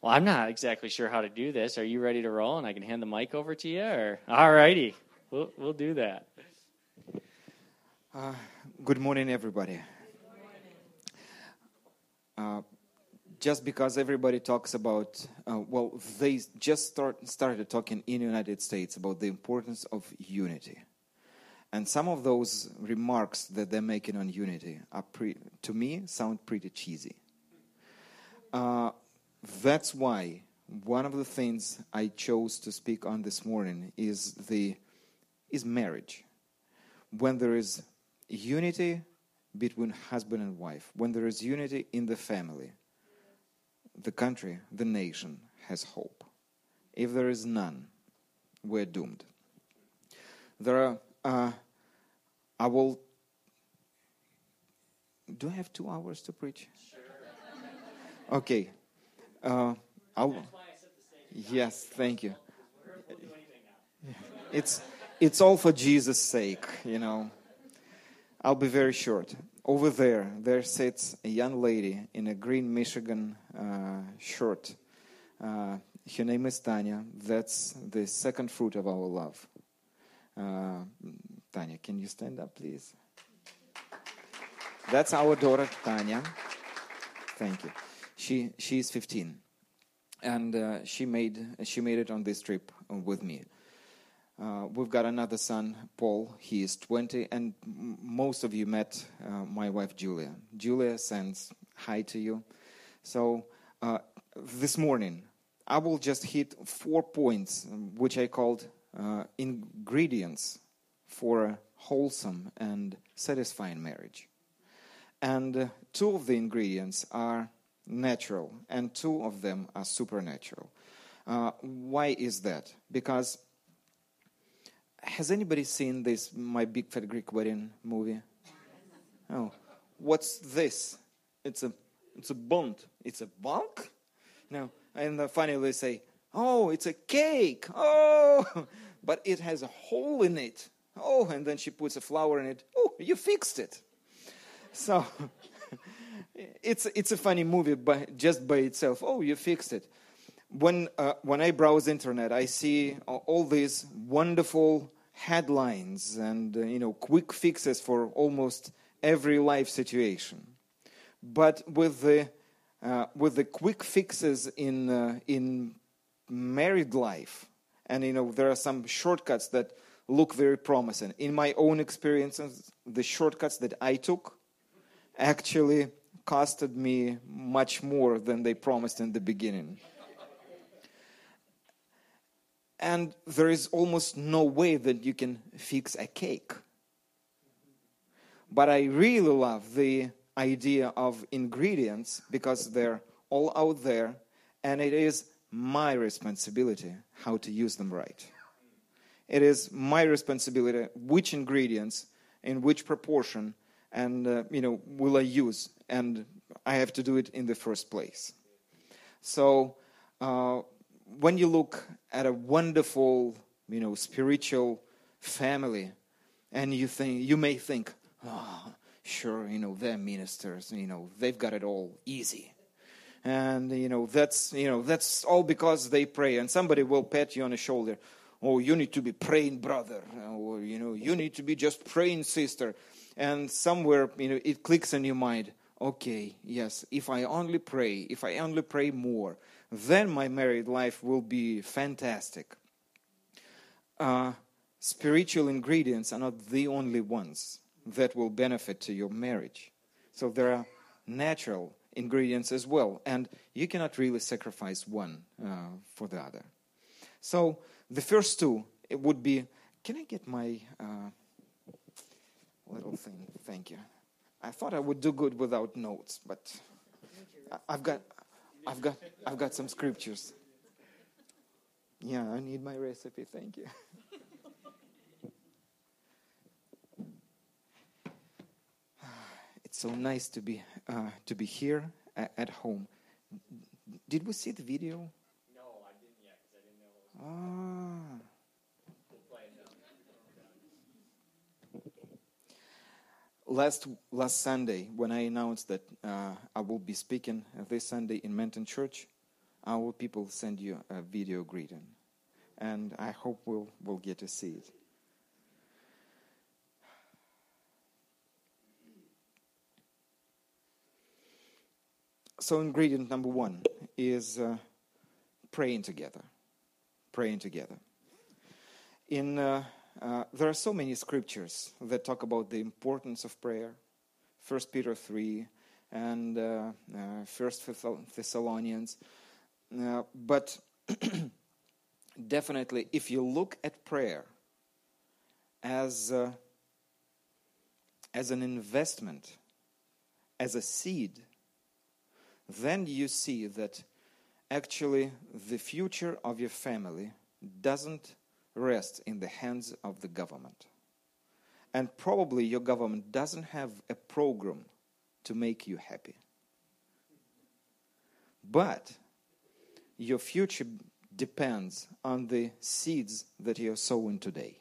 Well, I'm not exactly sure how to do this. Are you ready to roll? And I can hand the mic over to you, or all righty, we'll we'll do that. Uh, good morning, everybody. Uh, just because everybody talks about, uh, well, they just start, started talking in the United States about the importance of unity. And some of those remarks that they're making on unity are, pre- to me, sound pretty cheesy. That's why one of the things I chose to speak on this morning is the is marriage. When there is unity between husband and wife, when there is unity in the family, the country, the nation has hope. If there is none, we're doomed. There are, uh, I will. Do I have two hours to preach? Sure. Okay. Uh, yes, thank you. It's, it's all for Jesus' sake, you know. I'll be very short. Over there, there sits a young lady in a green Michigan uh, shirt. Uh, her name is Tanya. That's the second fruit of our love. Uh, Tanya, can you stand up, please? That's our daughter, Tanya. Thank you. She she's 15, and uh, she made she made it on this trip with me. Uh, we've got another son, Paul. He is 20, and m- most of you met uh, my wife, Julia. Julia sends hi to you. So uh, this morning, I will just hit four points, which I called uh, ingredients for a wholesome and satisfying marriage. And uh, two of the ingredients are natural, and two of them are supernatural. Uh, why is that? Because has anybody seen this My Big Fat Greek Wedding movie? Oh, what's this? It's a it's a bond. It's a bulk? No. And finally they say, "Oh, it's a cake." Oh, but it has a hole in it. Oh, and then she puts a flower in it. Oh, you fixed it. So it's it's a funny movie, but just by itself. Oh, you fixed it. When uh, when I browse internet, I see all these wonderful headlines and uh, you know quick fixes for almost every life situation. But with the uh, with the quick fixes in uh, in married life, and you know there are some shortcuts that look very promising. In my own experiences, the shortcuts that I took actually costed me much more than they promised in the beginning. And there is almost no way that you can fix a cake. But I really love the idea of ingredients because they're all out there and it is my responsibility how to use them right. It is my responsibility which ingredients in which proportion and uh, you know will I use and I have to do it in the first place. So uh, when you look at a wonderful, you know, spiritual family, and you think you may think, oh, sure, you know, they're ministers, you know, they've got it all easy. And you know that's you know that's all because they pray, and somebody will pat you on the shoulder. Oh, you need to be praying, brother, or you know, you need to be just praying, sister. And somewhere, you know, it clicks in your mind. Okay, yes, if I only pray, if I only pray more, then my married life will be fantastic. Uh, spiritual ingredients are not the only ones that will benefit to your marriage. So there are natural ingredients as well, and you cannot really sacrifice one uh, for the other. So the first two would be. Can I get my uh, little thing? Thank you. I thought I would do good without notes, but I've got I've got I've got some scriptures. Yeah, I need my recipe. Thank you. It's so nice to be uh, to be here at home. Did we see the video? No, I didn't yet because I didn't know. Ah. Last last Sunday, when I announced that uh, I will be speaking this Sunday in Menton Church, our people send you a video greeting, and I hope we'll we'll get to see it. So, ingredient number one is uh, praying together. Praying together. In uh, uh, there are so many scriptures that talk about the importance of prayer. First Peter three and uh, uh, First Thessalonians, uh, but definitely, if you look at prayer as as an investment, as a seed then you see that actually the future of your family doesn't rest in the hands of the government. And probably your government doesn't have a program to make you happy. But your future depends on the seeds that you're sowing today.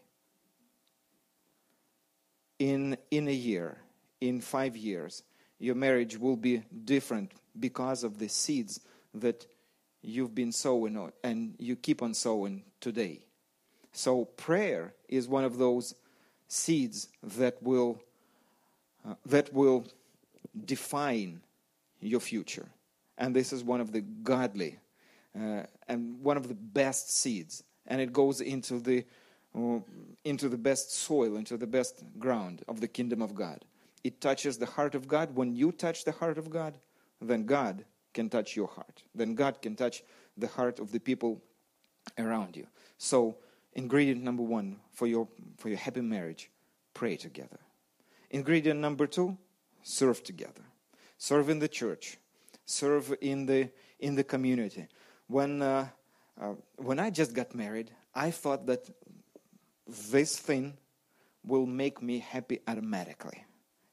In, in a year, in five years, your marriage will be different because of the seeds that you've been sowing and you keep on sowing today. So, prayer is one of those seeds that will, uh, that will define your future. And this is one of the godly uh, and one of the best seeds. And it goes into the, uh, into the best soil, into the best ground of the kingdom of God. It touches the heart of God. When you touch the heart of God, then God can touch your heart. Then God can touch the heart of the people around you. So, ingredient number one for your, for your happy marriage pray together. Ingredient number two serve together. Serve in the church, serve in the, in the community. When, uh, uh, when I just got married, I thought that this thing will make me happy automatically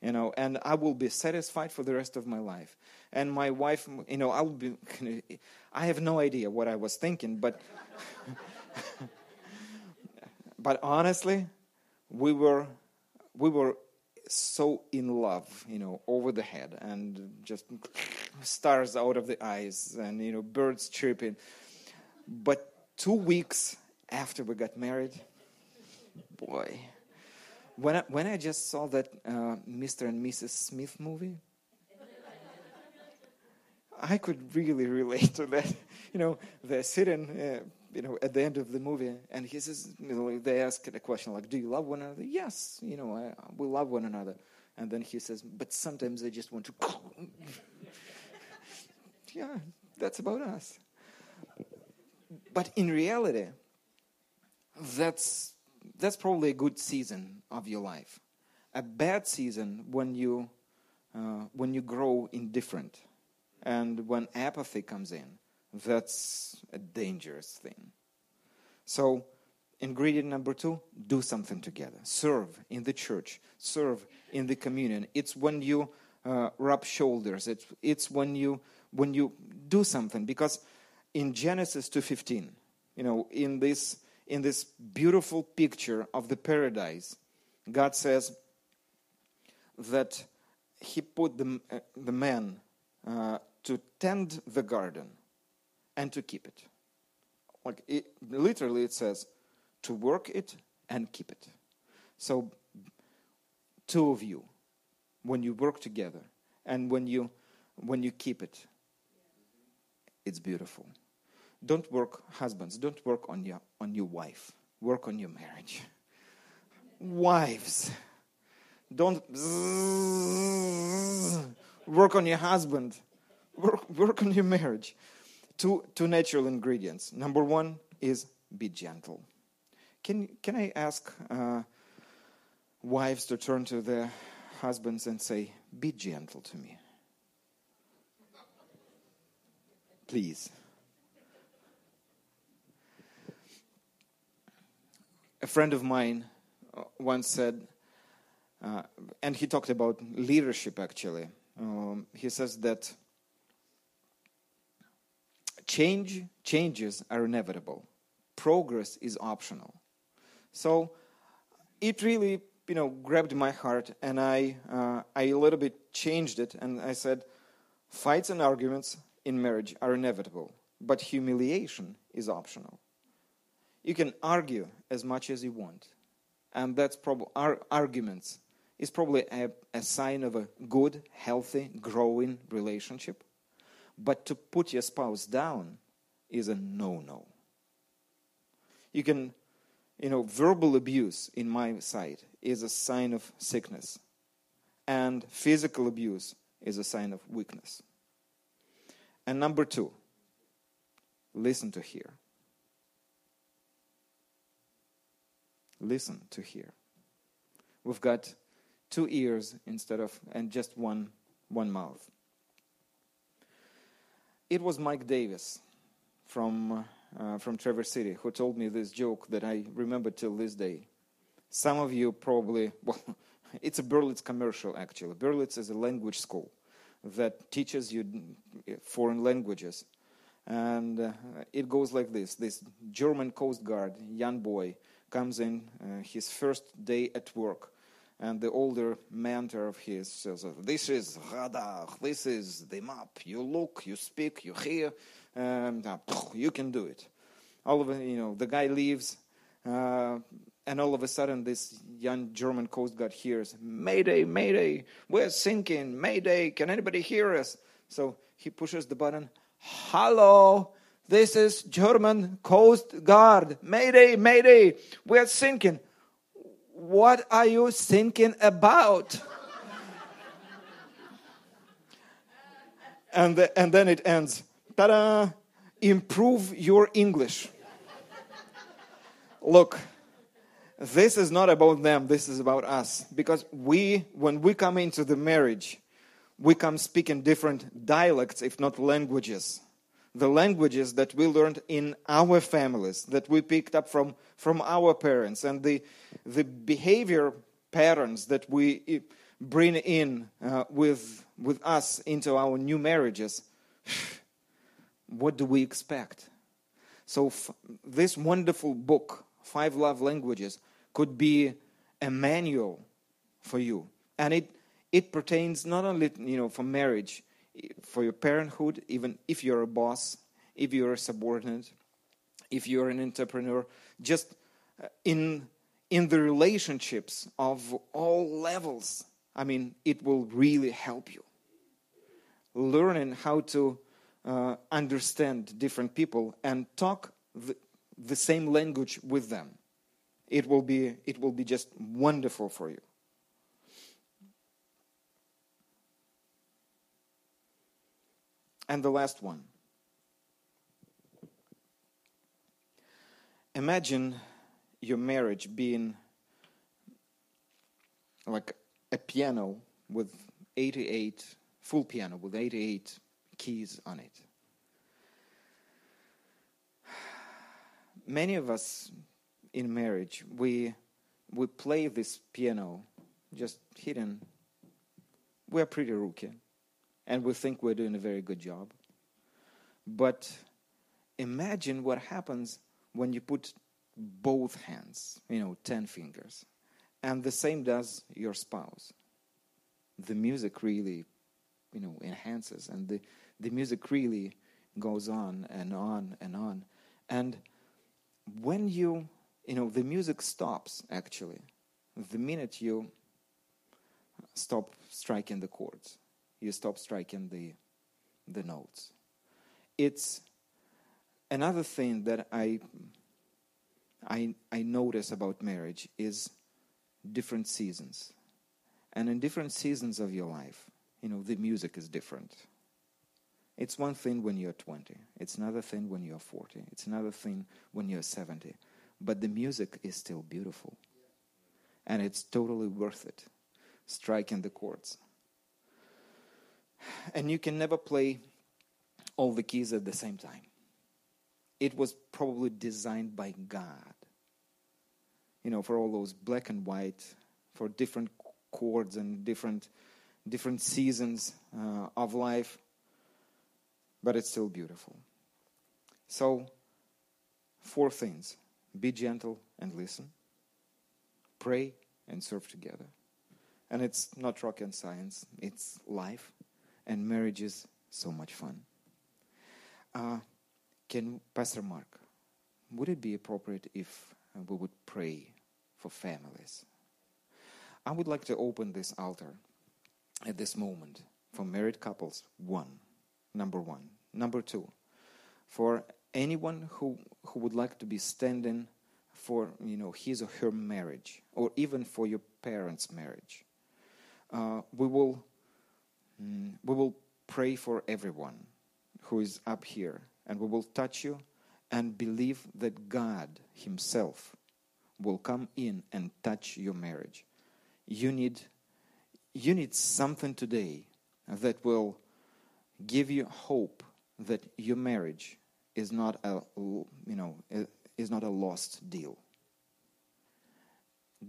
you know, and I will be satisfied for the rest of my life. And my wife, you know, I will be, I have no idea what I was thinking, but, but honestly, we were, we were so in love, you know, over the head and just stars out of the eyes and, you know, birds chirping. But two weeks after we got married, boy, when I, when I just saw that uh, Mr. and Mrs. Smith movie, I could really relate to that. You know, they're sitting, uh, you know, at the end of the movie, and he says, you know, they ask a question like, "Do you love one another?" Yes, you know, I, we love one another. And then he says, "But sometimes I just want to." yeah, that's about us. But in reality, that's that's probably a good season of your life. A bad season when you uh, when you grow indifferent and when apathy comes in. That's a dangerous thing. So, ingredient number two: do something together. Serve in the church. Serve in the communion. It's when you uh, rub shoulders. It's it's when you when you do something because in Genesis two fifteen, you know, in this in this beautiful picture of the paradise, God says that He put the, uh, the man uh, to tend the garden and to keep it. Like it, literally, it says to work it and keep it. So, two of you, when you work together and when you when you keep it, it's beautiful. Don't work, husbands, don't work on your, on your wife. Work on your marriage. Wives, don't work on your husband. Work, work on your marriage. Two, two natural ingredients. Number one is be gentle. Can, can I ask uh, wives to turn to their husbands and say, Be gentle to me? Please. a friend of mine uh, once said, uh, and he talked about leadership actually. Um, he says that change changes are inevitable. Progress is optional. So it really, you know, grabbed my heart, and I, uh, I a little bit changed it, and I said, fights and arguments in marriage are inevitable, but humiliation is optional. You can argue as much as you want, and that's probably our arguments is probably a, a sign of a good, healthy, growing relationship. But to put your spouse down is a no-no. You can, you know, verbal abuse in my sight is a sign of sickness, and physical abuse is a sign of weakness. And number two, listen to hear. Listen to hear. We've got two ears instead of and just one one mouth. It was Mike Davis from uh, from Traverse City who told me this joke that I remember till this day. Some of you probably well, it's a Berlitz commercial actually. Berlitz is a language school that teaches you foreign languages. And uh, it goes like this this German Coast Guard, young boy, comes in uh, his first day at work. And the older mentor of his says, This is radar, this is the map. You look, you speak, you hear, and uh, you can do it. All of it, you know, the guy leaves, uh, and all of a sudden, this young German Coast Guard hears, Mayday, Mayday, we're sinking, Mayday, can anybody hear us? So he pushes the button, Hello, this is German Coast Guard, Mayday, Mayday, we're sinking. What are you thinking about? and, the, and then it ends, ta da, improve your English. Look, this is not about them, this is about us. Because we, when we come into the marriage, we come speaking different dialects, if not languages. The languages that we learned in our families, that we picked up from, from our parents, and the, the behavior patterns that we bring in uh, with, with us into our new marriages. what do we expect? So, f- this wonderful book, Five Love Languages, could be a manual for you. And it, it pertains not only you know, for marriage, for your parenthood, even if you're a boss, if you're a subordinate, if you're an entrepreneur, just uh, in, in the relationships of all levels. I mean, it will really help you. Learning how to uh, understand different people and talk the, the same language with them it will be it will be just wonderful for you and the last one. Imagine your marriage being like a piano with 88 full piano with 88 keys on it. Many of us in marriage, we we play this piano just hidden. We're pretty rookie, and we think we're doing a very good job. But imagine what happens when you put both hands, you know, ten fingers, and the same does your spouse. The music really, you know, enhances, and the the music really goes on and on and on, and when you you know, the music stops actually the minute you stop striking the chords, you stop striking the the notes. It's another thing that I I I notice about marriage is different seasons. And in different seasons of your life, you know, the music is different. It's one thing when you're 20. It's another thing when you're 40. It's another thing when you're 70 but the music is still beautiful. And it's totally worth it, striking the chords. And you can never play all the keys at the same time. It was probably designed by God, you know, for all those black and white, for different chords and different different seasons uh, of life, but it's still beautiful. So, four things be gentle and listen. Pray and serve together. And it's not rocket science, it's life. And marriage is so much fun. Uh, can Pastor Mark, would it be appropriate if we would pray for families? I would like to open this altar at this moment for married couples. One, number one. Number two, for anyone who, who would like to be standing for you know his or her marriage, or even for your parents' marriage. Uh, we will Mm, we will pray for everyone who is up here, and we will touch you and believe that God Himself will come in and touch your marriage. You need you need something today that will give you hope that your marriage is not a you know is not a lost deal.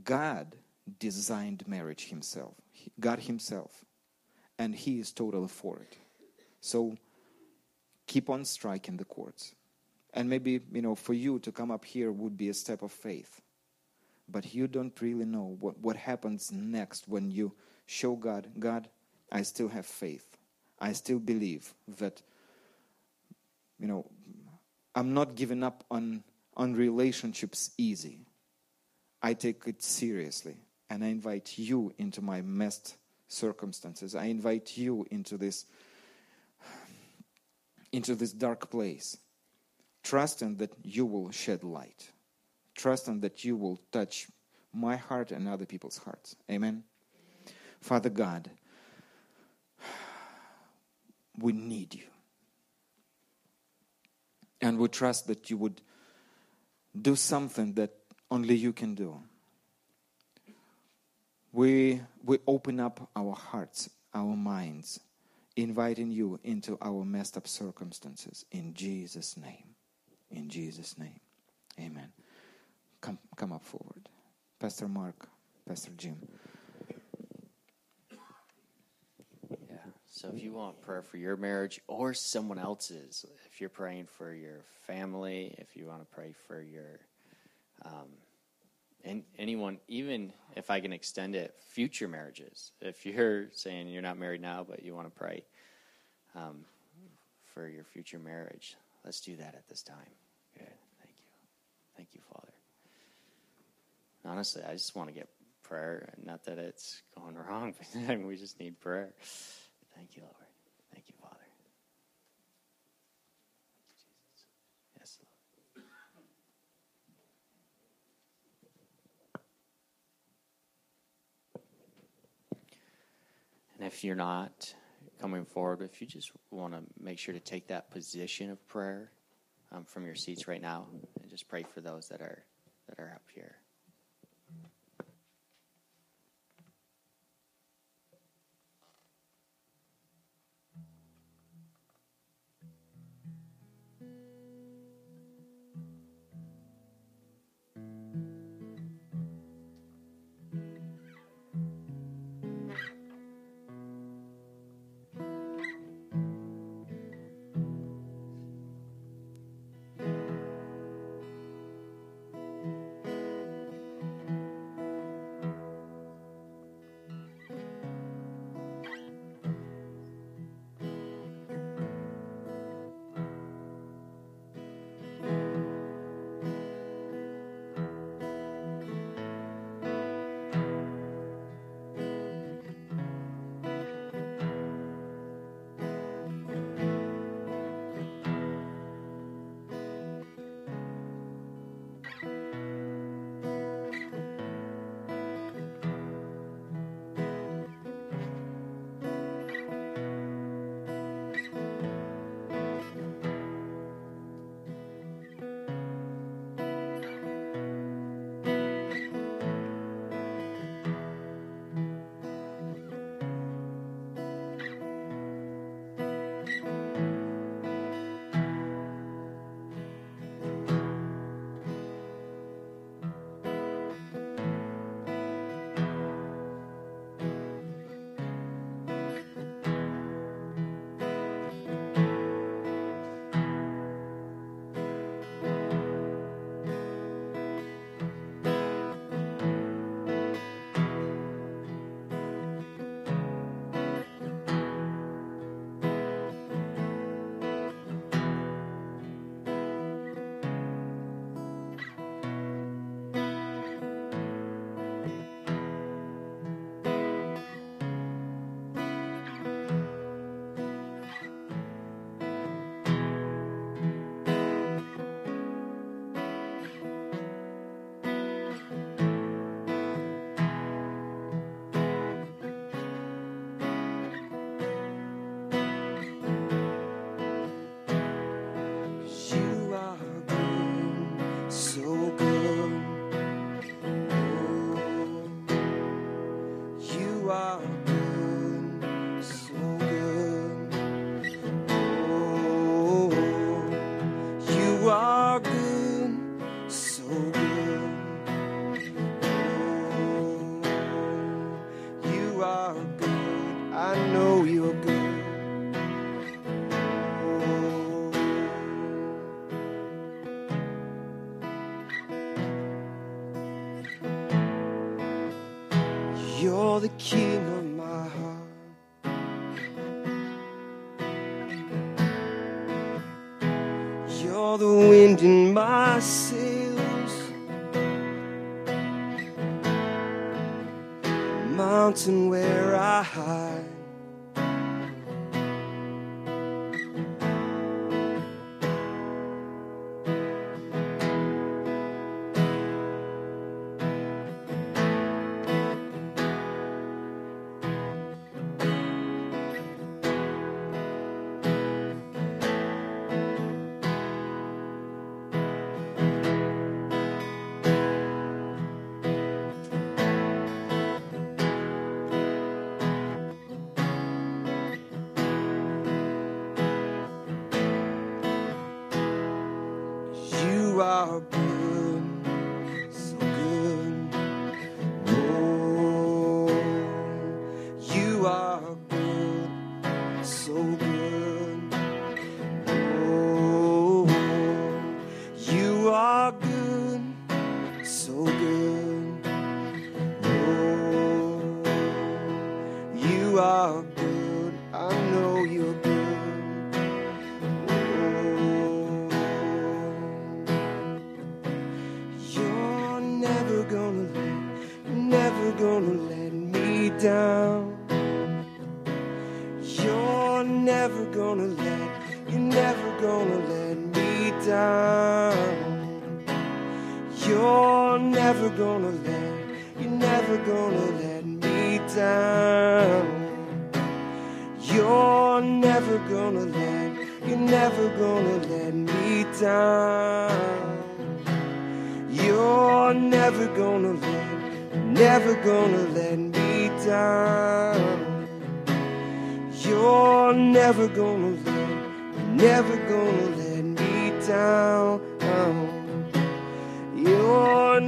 God designed marriage himself. God himself and he is totally for it. So keep on striking the chords. And maybe, you know, for you to come up here would be a step of faith. But you don't really know what, what happens next when you show God, God, I still have faith. I still believe that, you know, I'm not giving up on, on relationships easy. I take it seriously. And I invite you into my messed circumstances. I invite you into this into this dark place, trusting that you will shed light, trusting that you will touch my heart and other people's hearts. Amen. Father God, we need you. And we trust that you would do something that only you can do. We, we open up our hearts, our minds, inviting you into our messed up circumstances in Jesus' name. In Jesus' name. Amen. Come, come up forward. Pastor Mark, Pastor Jim. Yeah. So if you want prayer for your marriage or someone else's, if you're praying for your family, if you want to pray for your um, and anyone, even if I can extend it, future marriages. If you're saying you're not married now, but you want to pray um, for your future marriage, let's do that at this time. Good. Thank you. Thank you, Father. Honestly, I just want to get prayer. Not that it's going wrong, but we just need prayer. Thank you, Lord. And if you're not coming forward, if you just want to make sure to take that position of prayer um, from your seats right now, and just pray for those that are that are up here.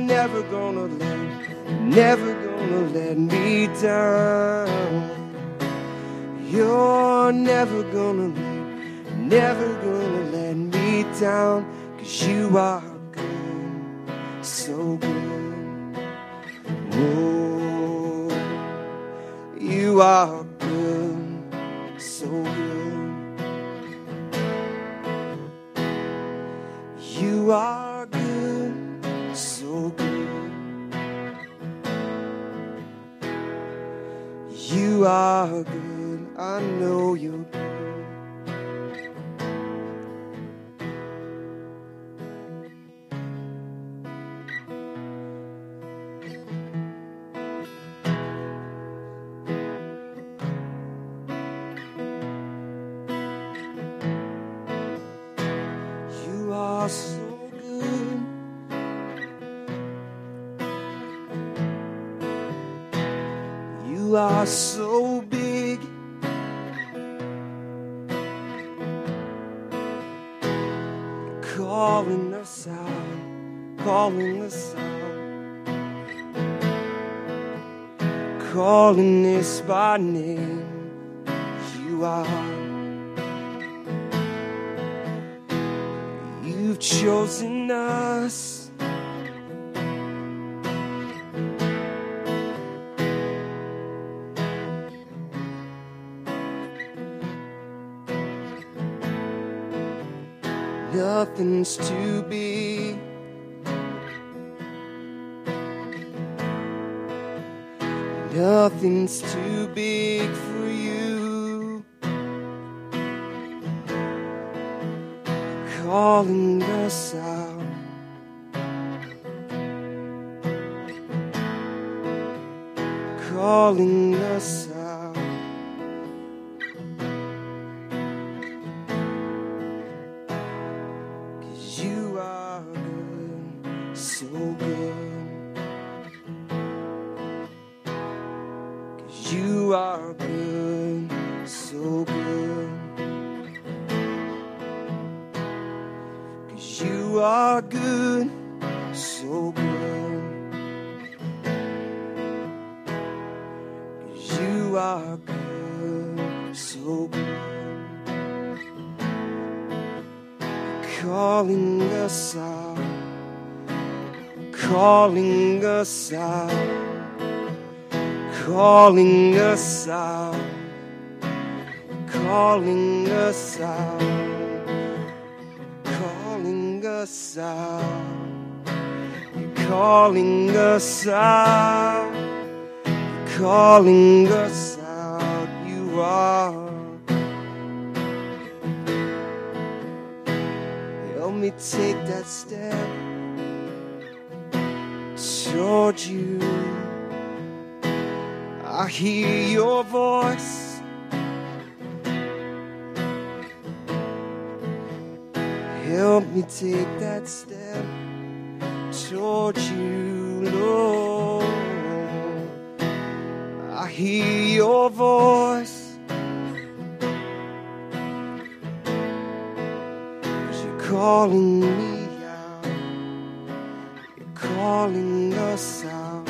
Never gonna let, never gonna let me down. You're never gonna let, never gonna let me down. Cause you are good, so good. Oh, you are good, so good. You are You are good, I know you're calling us out, calling us by name. You are. You've chosen us. Nothing's too big. Nothing's too big for you. calling us out. Calling us out. You are good, so good. You are good, so good. Calling us out, calling us out, calling us out, calling us out, us out, You're calling us out, You're calling us out. You are. Help me take that step toward you. I hear your voice. Help me take that step toward you, Lord. I hear your voice. Cause you're calling me out. You're calling us out.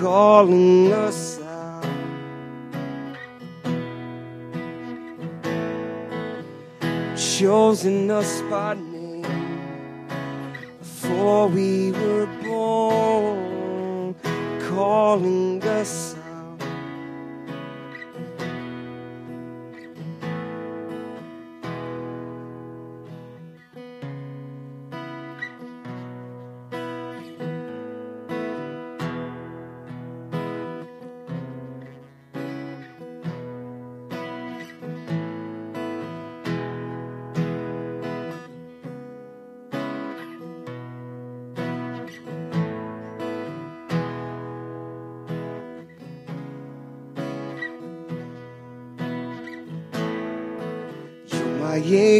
Calling us out. Chosen us by name before we were born. Calling us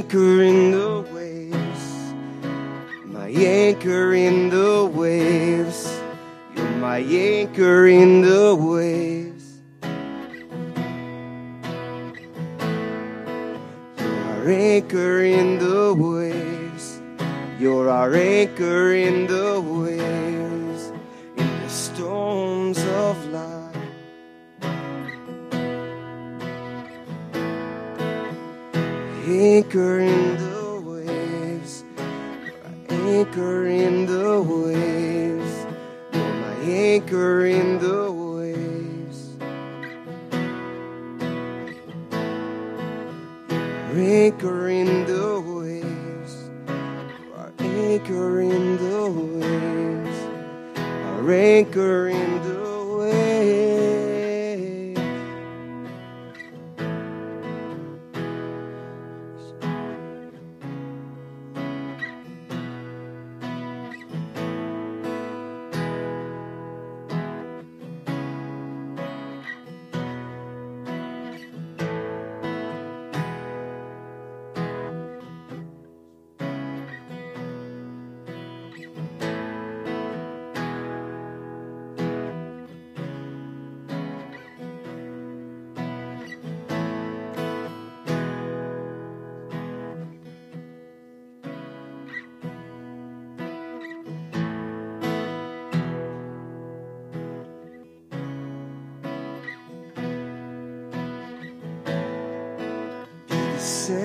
anchor in the waves, my anchor in the waves. You're my anchor in the waves. You're our anchor in the waves. You're our anchor in the waves, anchor in the waves, My anchor in the waves, you're my anchor in the waves. Anchor in the waves, our anchor in the waves, our anchor in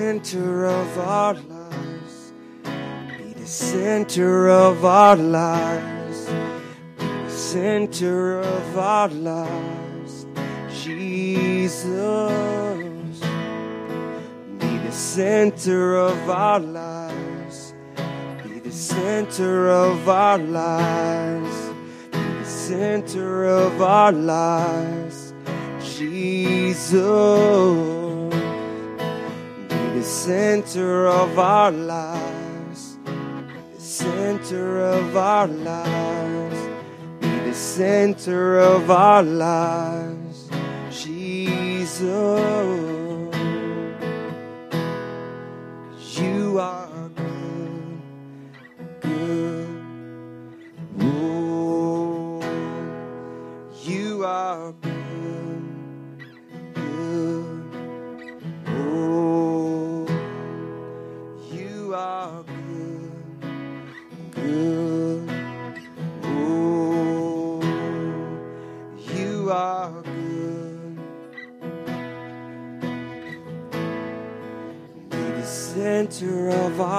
center of our lives. Be the center of our lives. Be the center of our lives. Jesus. Be the center of our lives. Be the center of our lives. Be the center of our lives. Jesus center of our lives, Be the center of our lives, be the center of our lives, Jesus. You are good, good. Oh, you are good,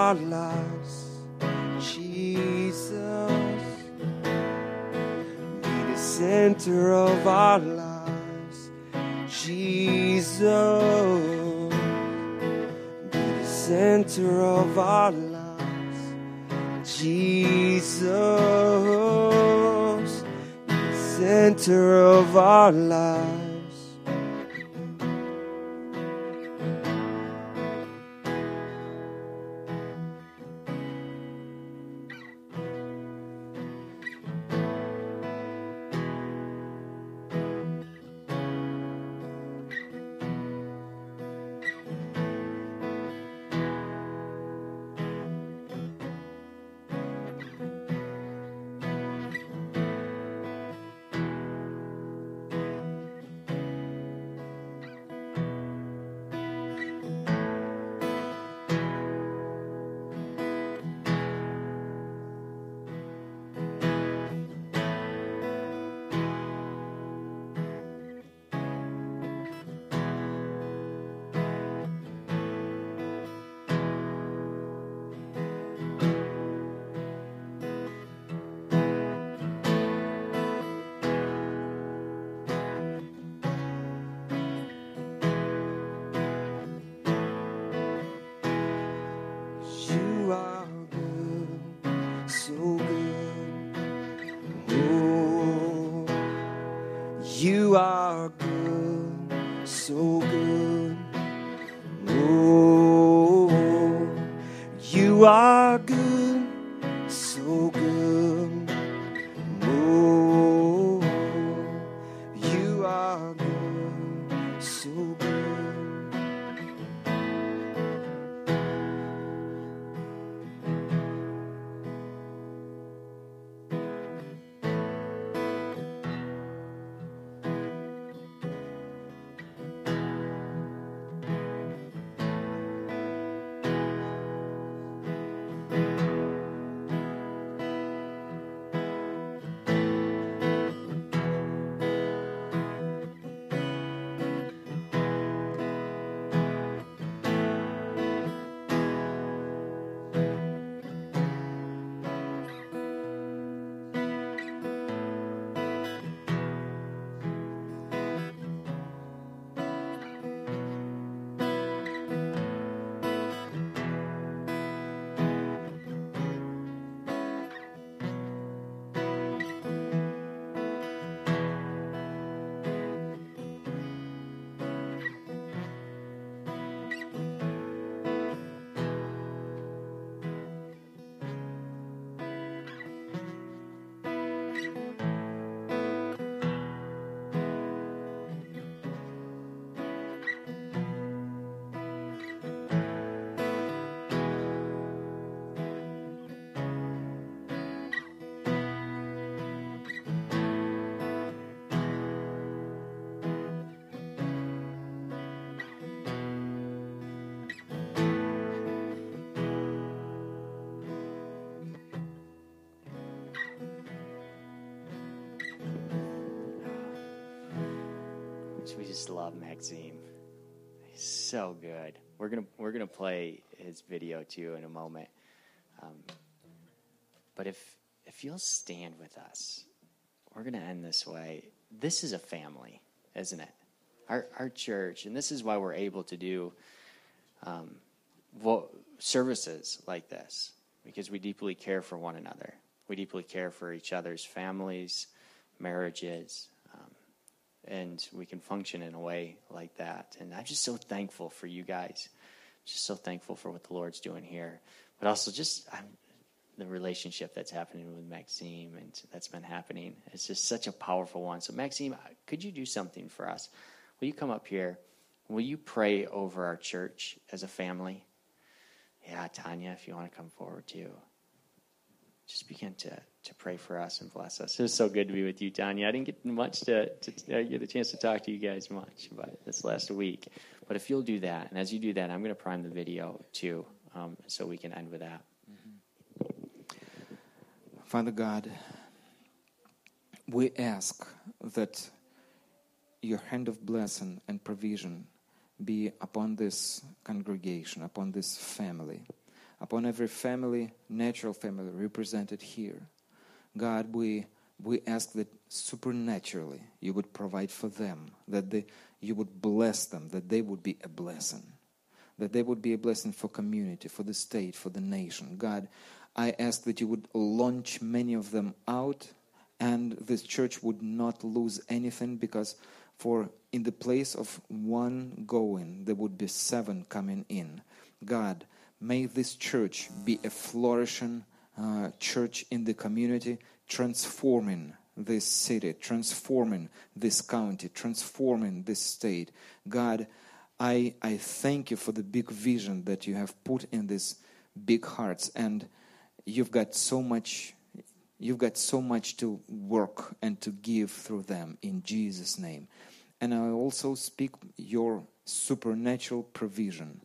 our lives, just love Maxim. He's so good. We're gonna we're gonna play his video too in a moment. Um, but if if you'll stand with us, we're gonna end this way. This is a family, isn't it? Our our church, and this is why we're able to do um, services like this because we deeply care for one another. We deeply care for each other's families, marriages, and we can function in a way like that. And I'm just so thankful for you guys. Just so thankful for what the Lord's doing here, but also just I'm, the relationship that's happening with Maxim and that's been happening. It's just such a powerful one. So, Maxim, uh, could you do something for us? Will you come up here? Will you pray over our church as a family? Yeah, Tanya, if you want to come forward too. Just begin to, to pray for us and bless us. It was so good to be with you, Tanya. I didn't get much to, to uh, get a chance to talk to you guys much but this last week. But if you'll do that, and as you do that, I'm going to prime the video too, um, so we can end with that. Father God, we ask that your hand of blessing and provision be upon this congregation, upon this family, upon every family, natural family represented here. God, we we ask that supernaturally you would provide for them, that they, you would bless them, that they would be a blessing, that they would be a blessing for community, for the state, for the nation. God, I ask that you would launch many of them out and this church would not lose anything because for in the place of one going there would be seven coming in god may this church be a flourishing uh, church in the community transforming this city transforming this county transforming this state god i i thank you for the big vision that you have put in these big hearts and you've got so much You've got so much to work and to give through them in Jesus' name. And I also speak your supernatural provision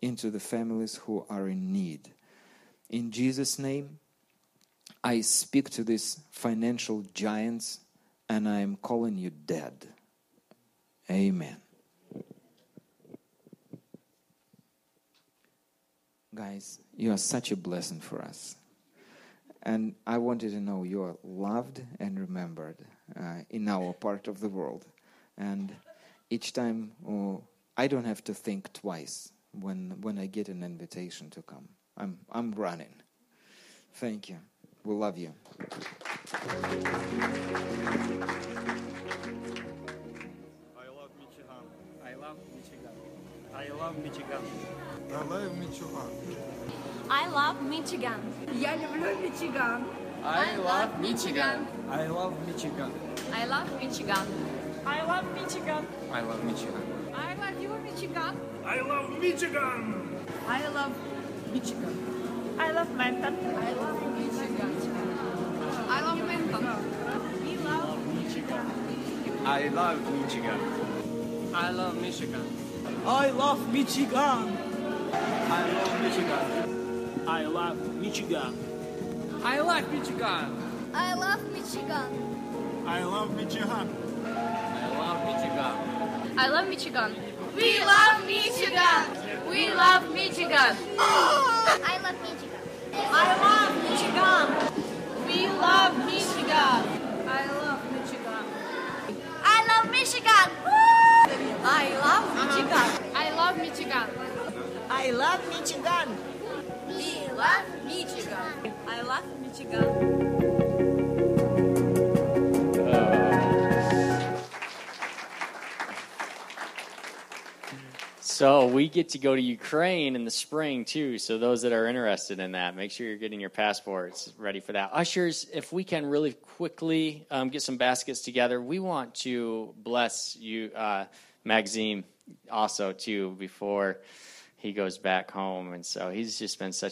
into the families who are in need. In Jesus' name, I speak to these financial giants and I am calling you dead. Amen. Guys, you are such a blessing for us. And I wanted to know you are loved and remembered uh, in our part of the world. And each time, oh, I don't have to think twice when, when I get an invitation to come. I'm, I'm running. Thank you. We love you. I love Michigan. I love Michigan. I love Michigan. I love Michigan. I love Michigan. Я люблю Мичиган. I love Michigan. I love Michigan. I love Michigan. I love Michigan. I love Michigan. I love you, Michigan. I love Michigan. I love Michigan. I love Menton. I love Michigan. I love Menton. We love Michigan. I love Michigan. I love Michigan. I love Michigan. I love Michigan. I love Michigan. I like Michigan. I love Michigan. I love Michigan. I love Michigan. I love Michigan. We love Michigan. We love Michigan. I love Michigan. I love Michigan. We love Michigan. I love Michigan. I love Michigan. I love Michigan. I love Michigan. I love Michigan. We love Michigan. I love Michigan. So we get to go to Ukraine in the spring too. So those that are interested in that, make sure you're getting your passports ready for that. Ushers, if we can really quickly um, get some baskets together, we want to bless you, uh, Maxim, also too before he goes back home. And so he's just been such